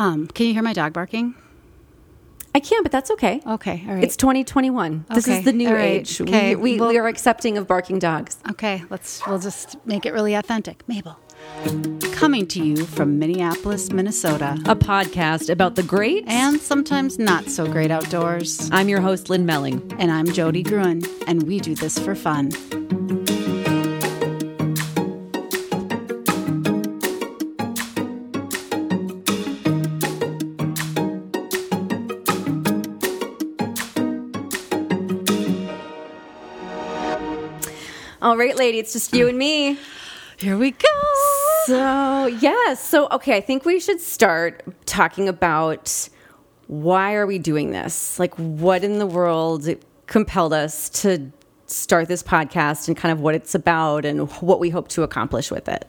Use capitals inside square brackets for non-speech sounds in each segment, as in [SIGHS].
Um, can you hear my dog barking? I can, but that's okay. Okay, all right. It's 2021. This is the new right, age. okay, We, we, well- we are accepting of barking dogs. Okay, let's we'll just make it really authentic. Mabel. Coming to you from Minneapolis, Minnesota. A podcast about the great. And sometimes not so great outdoors. I'm your host, Lynn Melling. And I'm Jody Gruen, and we do this for fun. All right, lady, it's just you and me. Here we go. So, yes. So, okay, I think we should start talking about why are we doing this? Like, what in the world compelled us to start this podcast and kind of what it's about and what we hope to accomplish with it.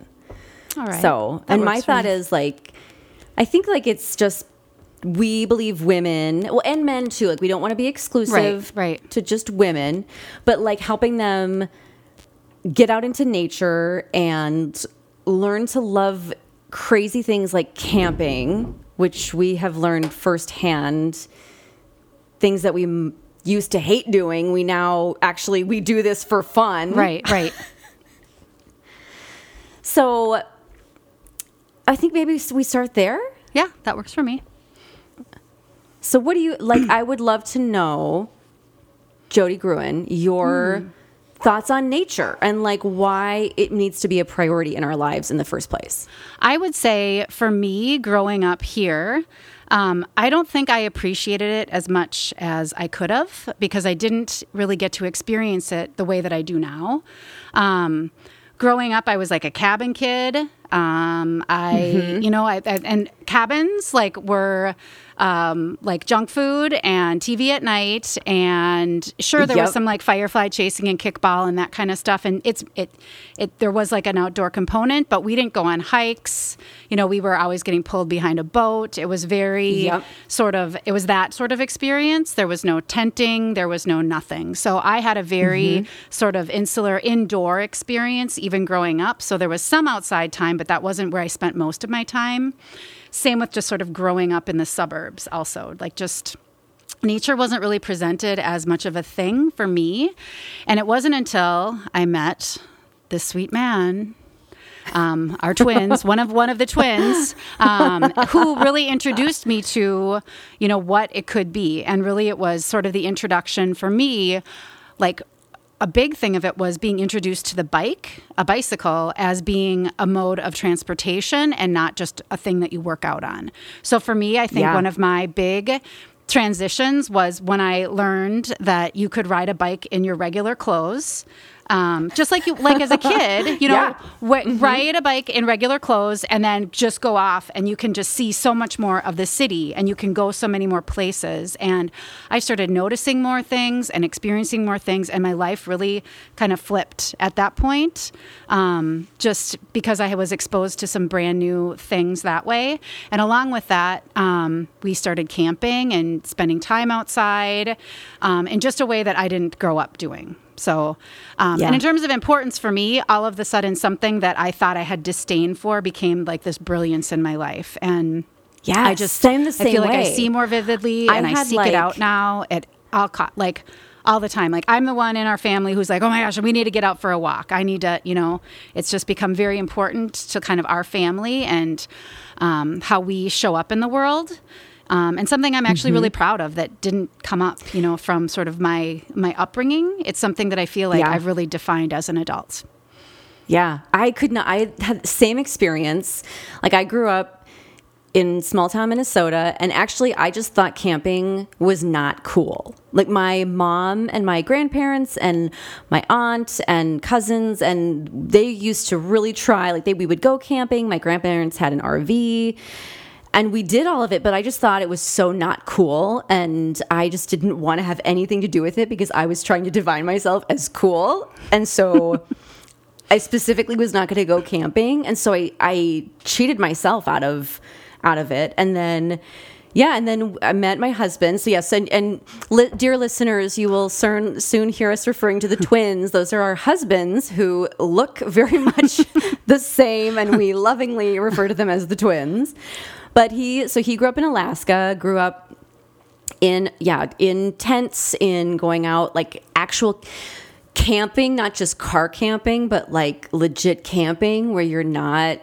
All right. So, That and my thought me. is like, I think like it's just we believe women, well, and men too. Like, we don't want to be exclusive, Right, right. to just women, but like helping them get out into nature and learn to love crazy things like camping, which we have learned firsthand. Things that we m- used to hate doing, we now actually we do this for fun, Right, right. [LAUGHS] So, I think maybe we start there. yeah, that works for me. So, what do you like? I would love to know, Jody Gruen, your hmm. Thoughts on nature and like why it needs to be a priority in our lives in the first place. I would say for me, growing up here, um, I don't think I appreciated it as much as I could have because I didn't really get to experience it the way that I do now. Um, growing up, I was like a cabin kid. Um, I, you know, I, I, and cabins like were um, like junk food and TV at night, and sure there was some like firefly chasing and kickball and that kind of stuff. And it's it it there was like an outdoor component, but we didn't go on hikes. You know, we were always getting pulled behind a boat. It was very Yep. sort of it was that sort of experience. There was no tenting, there was no nothing. So I had a very sort of insular indoor experience even growing up. So there was some outside time, but that wasn't where I spent most of my time. Same with just sort of growing up in the suburbs also. Like just nature wasn't really presented as much of a thing for me. And it wasn't until I met this sweet man um, our twins, one of one of the twins, um, who really introduced me to, you know, what it could be, and really it was sort of the introduction for me, like. A big thing of it was being introduced to the bike, a bicycle, as being a mode of transportation and not just a thing that you work out on. So for me, I think Yeah. one of my big transitions was when I learned that you could ride a bike in your regular clothes. Um, just like you, like as a kid, you [LAUGHS] know, Yeah. wa- ride a bike in regular clothes and then just go off and you can just see so much more of the city and you can go so many more places. And i started noticing more things and experiencing more things and my life really kind of flipped at that point um, just because i was exposed to some brand new things that way. And along with that um, we started camping and spending time outside um, in just a way that i didn't grow up doing so, um, Yeah. and in terms of importance for me, all of the sudden, something that I thought I had disdain for became like this brilliance in my life. And Yeah, I just, same the I same feel like I see more vividly I and I, seek like- it out now at all co- like all the time. Like I'm the one in our family who's like, oh my gosh, we need to get out for a walk. I need to, you know, it's just become very important to kind of our family and um, how we show up in the world. Um, and something I'm actually Mm-hmm. really proud of that didn't come up, you know, from sort of my my upbringing. It's something that I feel like Yeah. I've really defined as an adult. Yeah, I could not. I had the same experience. Like I grew up in small town Minnesota, and actually, I just thought camping was not cool. Like my mom and my grandparents and my aunt and cousins, and they used to really try. Like they, we would go camping. My grandparents had an RV. And we did all of it, but I just thought it was so not cool. And I just didn't want to have anything to do with it because I was trying to define myself as cool. And so I specifically was not going to go camping, and so I I cheated myself out of out of it, and then. Yeah, and then I met my husband. So yes, and, and li- dear listeners, you will soon soon hear us referring to the [LAUGHS] twins. Those are our husbands who look very [LAUGHS] much the same, and we lovingly refer to them as the twins. But he, so he grew up in Alaska, grew up in, yeah, in tents, in going out, like actual camping, not just car camping, but like legit camping where you're not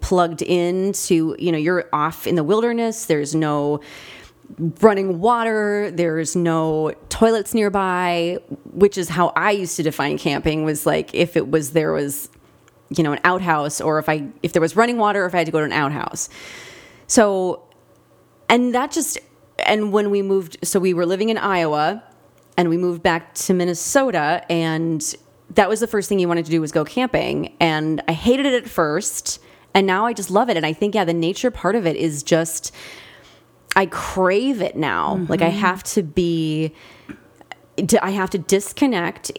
plugged into, you know, you're off in the wilderness. There's no running water there's no toilets nearby which is how i used to define camping was like if it was there was you know an outhouse or if i if there was running water or if i had to go to an outhouse so and that just and when we moved so we were living in iowa and we moved back to minnesota and that was the first thing you wanted to do was go camping and i hated it at first and now i just love it and i think yeah the nature part of it is just I crave it now. Mm-hmm. Like I have to be, I have to disconnect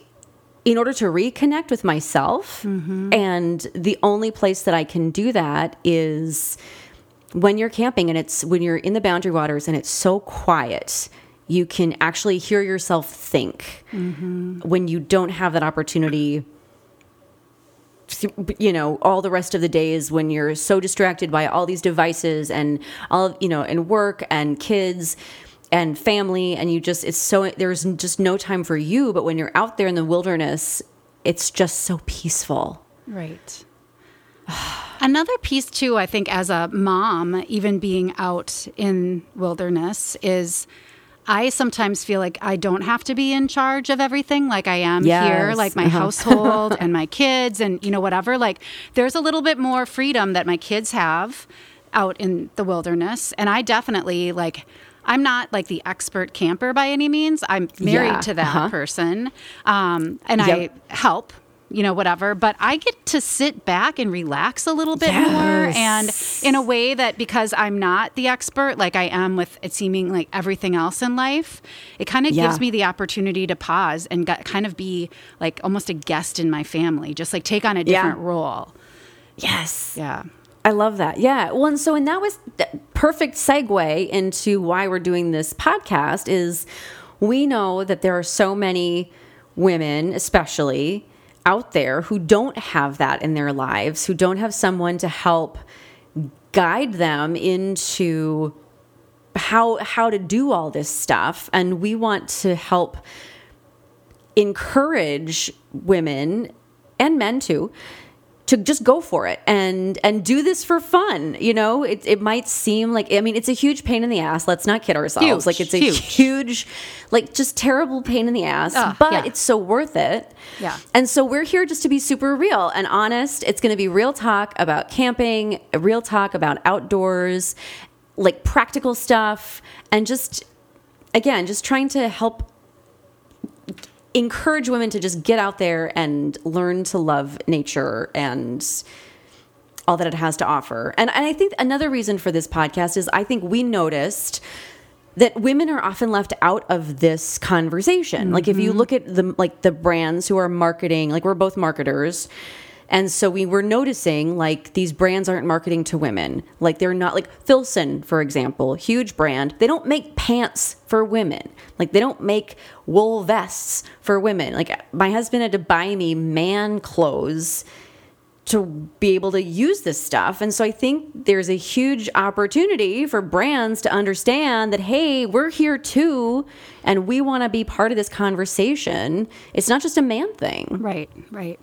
in order to reconnect with myself. Mm-hmm. And the only place that I can do that is when you're camping and it's when you're in the boundary waters and it's so quiet. You can actually hear yourself think mm-hmm. when you don't have that opportunity you know all the rest of the days when you're so distracted by all these devices and all you know and work and kids and family and you just it's so there's just no time for you but when you're out there in the wilderness it's just so peaceful right [SIGHS] another piece too i think as a mom even being out in wilderness is I sometimes feel like I don't have to be in charge of everything like I am yes. here, like my uh-huh. household [LAUGHS] and my kids and, you know, whatever. Like there's a little bit more freedom that my kids have out in the wilderness. And I definitely like, I'm not like the expert camper by any means. I'm married yeah. to that uh-huh. person. Um, and yep. I help you know, whatever. But I get to sit back and relax a little bit yes. more. And in a way that because I'm not the expert, like I am with it seeming like everything else in life, it kind of yeah. gives me the opportunity to pause and get, kind of be like almost a guest in my family, just like take on a different yeah. role. Yes. Yeah. I love that. Yeah. Well, and so, and that was the perfect segue into why we're doing this podcast is we know that there are so many women, especially, out there who don't have that in their lives, who don't have someone to help guide them into how how to do all this stuff and we want to help encourage women and men too to just go for it and and do this for fun you know it, it might seem like i mean it's a huge pain in the ass let's not kid ourselves huge, like it's a huge. huge. like just terrible pain in the ass uh, but yeah. it's so worth it yeah and so we're here just to be super real and honest it's going to be real talk about camping real talk about outdoors like practical stuff and just again just trying to help encourage women to just get out there and learn to love nature and all that it has to offer. And, and I think another reason for this podcast is I think we noticed that women are often left out of this conversation. Mm-hmm. Like if you mm-hmm. look at the like the brands who are marketing, like we're both marketers, and so we were noticing like these brands aren't marketing to women. Like they're not like Filson, for example, huge brand. They don't make pants for women. Like they don't make wool vests for women. Like my husband had to buy me man clothes to be able to use this stuff. And so I think there's a huge opportunity for brands to understand that, hey, we're here too, and we want to be part of this conversation. It's not just a man thing. Right, right.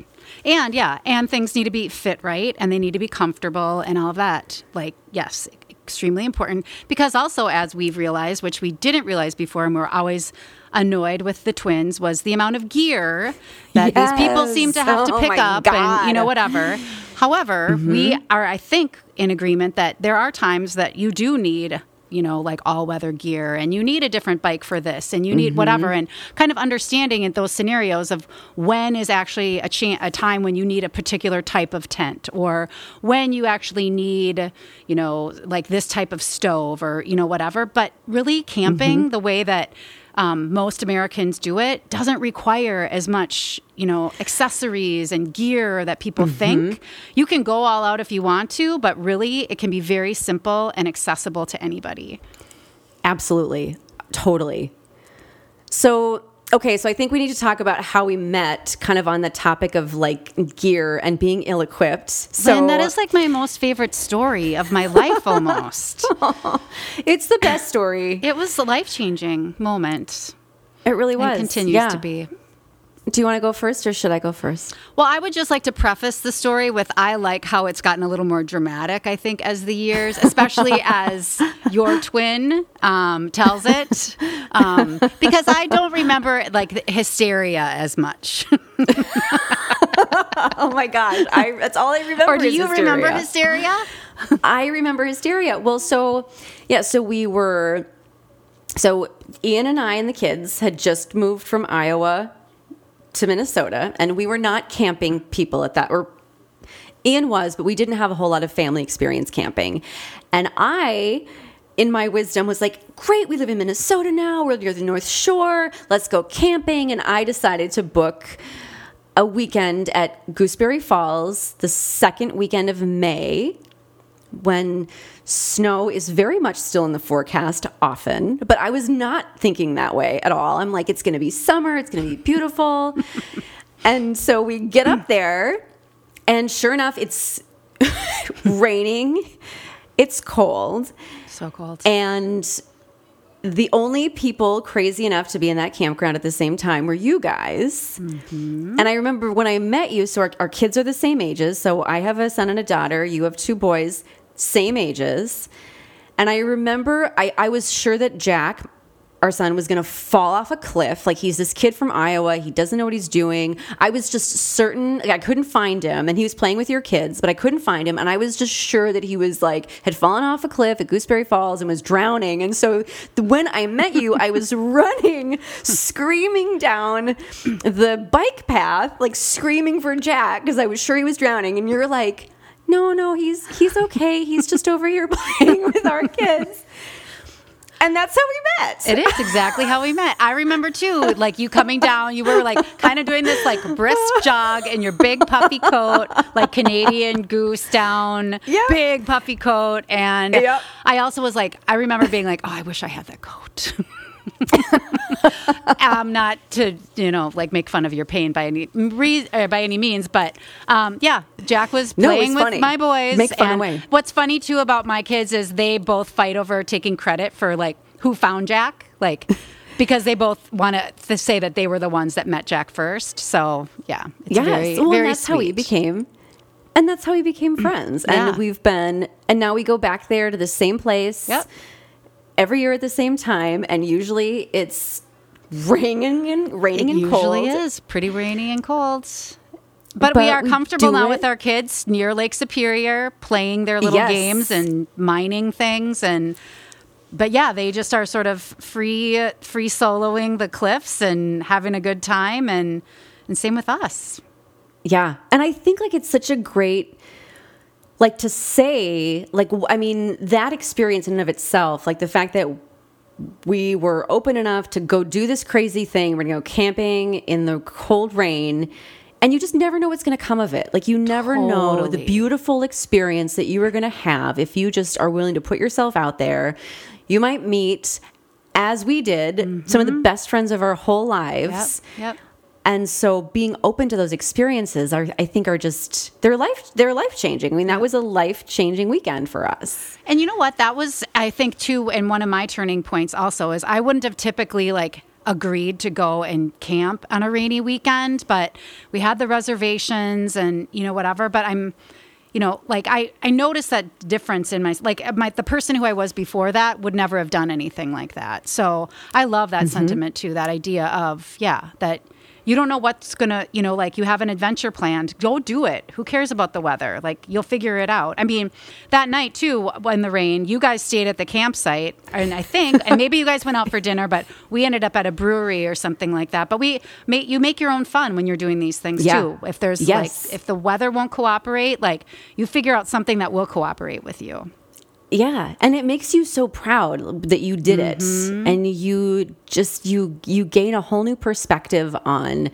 And yeah, and things need to be fit right and they need to be comfortable and all of that. Like, yes, extremely important because also as we've realized, which we didn't realize before and we're always annoyed with the twins was the amount of gear that yes. these people seem to have oh to pick up God. and you know whatever. However, mm-hmm. we are I think in agreement that there are times that you do need you know, like all weather gear and you need a different bike for this and you need mm-hmm. whatever and kind of understanding in those scenarios of when is actually a, cha- a time when you need a particular type of tent or when you actually need, you know, like this type of stove or, you know, whatever. But really camping mm-hmm. the way that um, most Americans do it doesn't require as much, you know, accessories and gear that people mm-hmm. think. You can go all out if you want to, but really it can be very simple and accessible to anybody. Absolutely. Totally. So, okay, so I think we need to talk about how we met, kind of on the topic of like gear and being ill equipped. So and that is like my most favorite story of my life almost. [LAUGHS] it's the best story. it was a life changing moment. It really was. And continues Yeah. to be. Do you want to go first or should I go first? Well, I would just like to preface the story with I like how it's gotten a little more dramatic, I think, as the years, especially [LAUGHS] as your twin um, tells it. Um, because I don't remember like the hysteria as much. [LAUGHS] Oh my gosh, I that's all I remember. or do you remember hysteria. hysteria? [LAUGHS] I remember hysteria. Well, so yeah, so we were so Ian and I and the kids had just moved from Iowa to Minnesota, and we were not camping people at that or Ian was, but we didn't have a whole lot of family experience camping. And I in my wisdom was like, great, we live in Minnesota now. We're near the North Shore. Let's go camping. And I decided to book a weekend at Gooseberry Falls the second weekend of May when snow is very much still in the forecast often, but I was not thinking that way at all. I'm like, it's going to be summer, it's going to be beautiful. [LAUGHS] and so we get up there, and sure enough, it's [LAUGHS] raining, it's cold, So cold. and the only people crazy enough to be in that campground at the same time were you guys. Mm-hmm. And I remember when I met you, so our, our kids are the same ages. So I have a son and a daughter. You have two boys, same ages. And I remember I, I was sure that Jack, our son, was going to fall off a cliff. Like he's this kid from Iowa. He doesn't know what he's doing. I was just certain, like I couldn't find him. And he was playing with your kids, but I couldn't find him. And I was just sure that he was like, had fallen off a cliff at Gooseberry Falls and was drowning. And so th- when I met you, I was [LAUGHS] running, screaming down the bike path, like screaming for Jack because I was sure he was drowning. And you're like, no, no, he's he's okay. He's just over here [LAUGHS] playing with our kids. And that's how we met. It is exactly how we met. I remember too, like you coming down, you were like kind of doing this like brisk jog in your big puffy coat, like Canadian goose down, Yeah. big puffy coat. And Yep. I also was like, I remember being like, oh, I wish I had that coat. [LAUGHS] um, not to you know like make fun of your pain by any re- uh, by any means, but um, yeah, Jack was No, playing with funny. my boys. Make fun and away. What's funny too about my kids is they both fight over taking credit for like who found Jack, like [LAUGHS] because they both want to say that they were the ones that met Jack first. So yeah, it's yes. very, well, very that's how we became. And that's how we became friends. Yeah. And we've been, and now we go back there to the same place Yep. Every year at the same time. And usually it's raining and raining It and usually cold. is pretty rainy and cold. But, we are we comfortable now it. with our kids near Lake Superior, playing their little Yes. games and mining things and but yeah, they just are sort of free free soloing the cliffs and having a good time and and same with us. Yeah. And I think like it's such a great like to say like i mean that experience in and of itself like the fact that we were open enough to go do this crazy thing we're to go camping in the cold rain and you just never know what's going to come of it like you never know the beautiful experience that you are going to have if you just are willing to put yourself out there you might meet as we did some of the best friends of our whole lives Mm-hmm. Yep. And so being open to those experiences are I think are just they're life they're life changing. I mean that was a life changing weekend for us. And you know what? That was, I think, too, and one of my turning points also is I wouldn't have typically like agreed to go and camp on a rainy weekend, but we had the reservations and you know whatever. But I'm, you know, like I I noticed that difference in my like my the person who I was before that would never have done anything like that. So I love that mm-hmm. sentiment too. That idea of yeah that. You don't know what's gonna, you know, like you have an adventure planned. Go do it. Who cares about the weather? Like you'll figure it out. I mean, that night too, in the rain, you guys stayed at the campsite, and I think, and maybe you guys went out for dinner, but we ended up at a brewery or something like that. But we, make, you make your own fun when you're doing these things Yeah. too. If there's Yes. like, if the weather won't cooperate, like you figure out something that will cooperate with you. Yeah, and it makes you so proud that you did it mm-hmm. and you just you you gain a whole new perspective on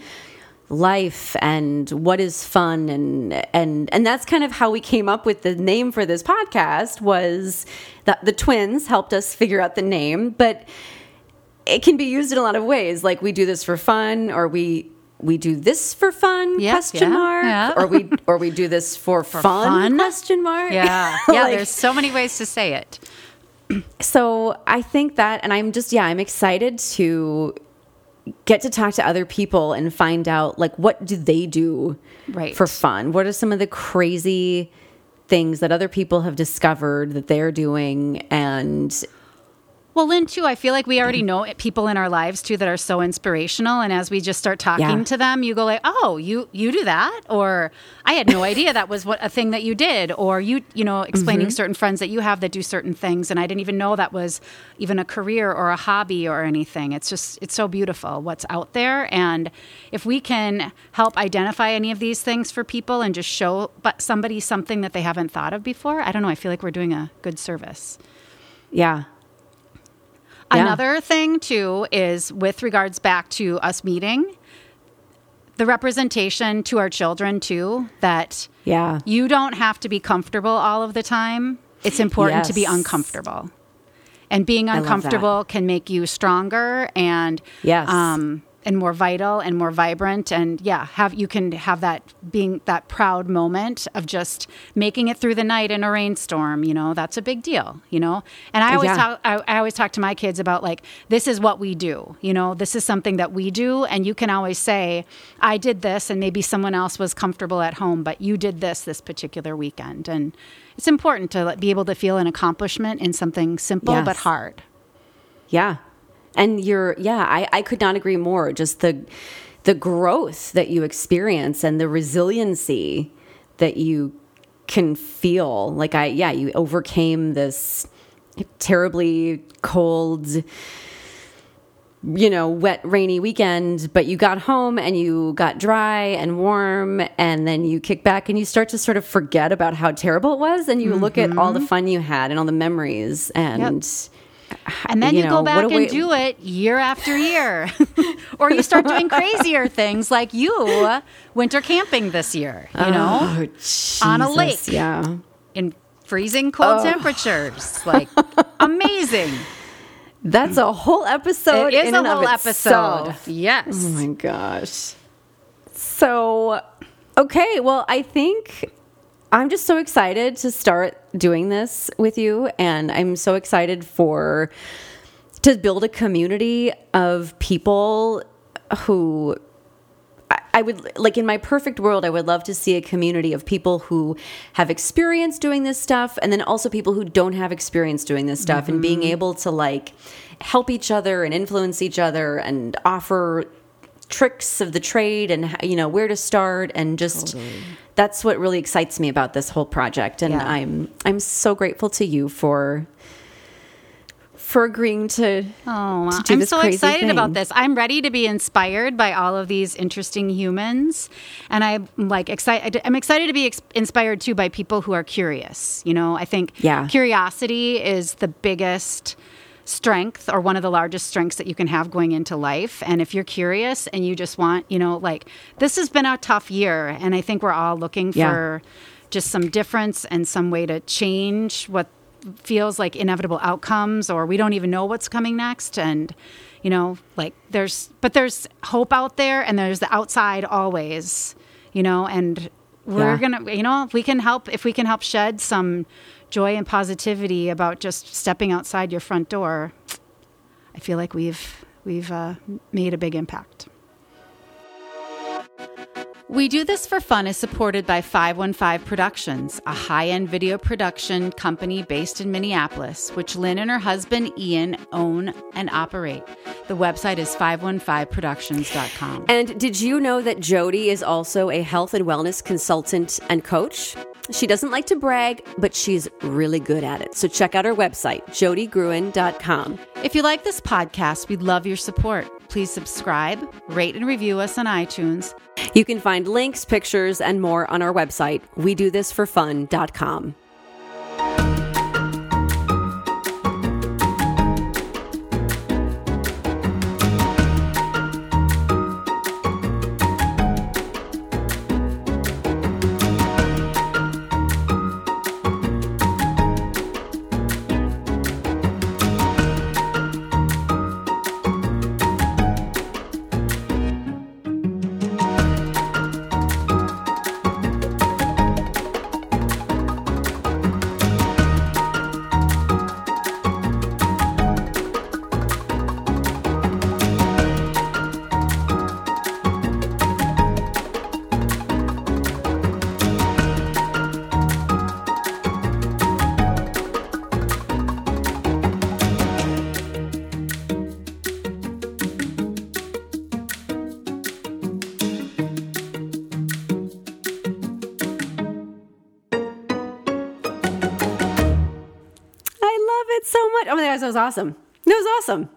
life and what is fun and and and that's kind of how we came up with the name for this podcast was that the twins helped us figure out the name but it can be used in a lot of ways. Like we do this for fun, or we we do this for fun Yep, question yeah, mark yeah. or we [LAUGHS] or we do this for, fun, fun? question mark Yeah. [LAUGHS] Yeah. Like, there's so many ways to say it. [CLEARS THROAT] so i think that and i'm just yeah i'm excited to get to talk to other people and find out like what do they do Right. for fun what are some of the crazy things that other people have discovered that they're doing and Well, Lynn, too, I feel like we already know people in our lives too that are so inspirational, and as we just start talking Yeah. to them, you go like, "Oh, you you do that," or "I had no [LAUGHS] idea that was what a thing that you did," or you you know explaining mm-hmm. certain friends that you have that do certain things, and I didn't even know that was even a career or a hobby or anything. It's just it's so beautiful what's out there, and if we can help identify any of these things for people and just show but somebody something that they haven't thought of before, I don't know. I feel like we're doing a good service. yeah Yeah. Another thing too is with regards back to us meeting, the representation to our children too that yeah you don't have to be comfortable all of the time. It's important to be uncomfortable. And being uncomfortable can make you stronger and Yes. um, and more vital and more vibrant and yeah have you can have that being that proud moment of just making it through the night in a rainstorm you know that's a big deal you know and i always Yeah. talk I, I always talk to my kids about like this is what we do you know this is something that we do and you can always say i did this and maybe someone else was comfortable at home but you did this this particular weekend and it's important to be able to feel an accomplishment in something simple Yes. but hard Yeah. And you're yeah, I, I could not agree more. Just the the growth that you experience and the resiliency that you can feel. Like I yeah, you overcame this terribly cold you know, wet, rainy weekend, but you got home and you got dry and warm, and then you kick back and you start to sort of forget about how terrible it was, and you look at all the mm-hmm. fun you had and all the memories, and And then you you, know, go back and do it year after year. [LAUGHS] or you start doing [LAUGHS] crazier things like you winter camping this year, you oh, know, Oh, on a lake. Yeah. in freezing cold Oh. temperatures. Like [LAUGHS] amazing. That's a whole episode. it is a whole episode. Yes. Oh my gosh. So, okay, well, I think I'm just so excited to start doing this with you. And I'm so excited for to build a community of people who I- would like in my perfect world, I would love to see a community of people who have experience doing this stuff and then also people who don't have experience doing this stuff and being mm-hmm. able to like help each other and influence each other and offer tricks of the trade and you know where to start and just that's what really excites me about this whole project and Yeah. I'm I'm so grateful to you for for agreeing to Oh, to I'm so excited thing. about this. I'm ready to be inspired by all of these interesting humans, and I'm like excited. I'm excited to be ex- inspired too by people who are curious. You know, I think Yeah. curiosity is the biggest strength or one of the largest strengths that you can have going into life. And if you're curious and you just want, you know, like this has been a tough year, and I think we're all looking Yeah. for just some difference and some way to change what feels like inevitable outcomes or we don't even know what's coming next and you know like there's but there's hope out there and there's the outside always you know and we're Yeah. gonna you know if we can help if we can help shed some joy and positivity about just stepping outside your front door i feel like we've we've uh, made a big impact we Do This for Fun is supported by 515 Productions, a high end video production company based in Minneapolis, which Lynn and her husband Ian own and operate. The website is 515productions.com. And did you know that Jody is also a health and wellness consultant and coach? She doesn't like to brag, but she's really good at it. So check out her website, jodygruen.com. If you like this podcast, we'd love your support. Please subscribe, rate, and review us on iTunes. You can find links, pictures, and more on our website, we do this for fun.com. was awesome. That was awesome.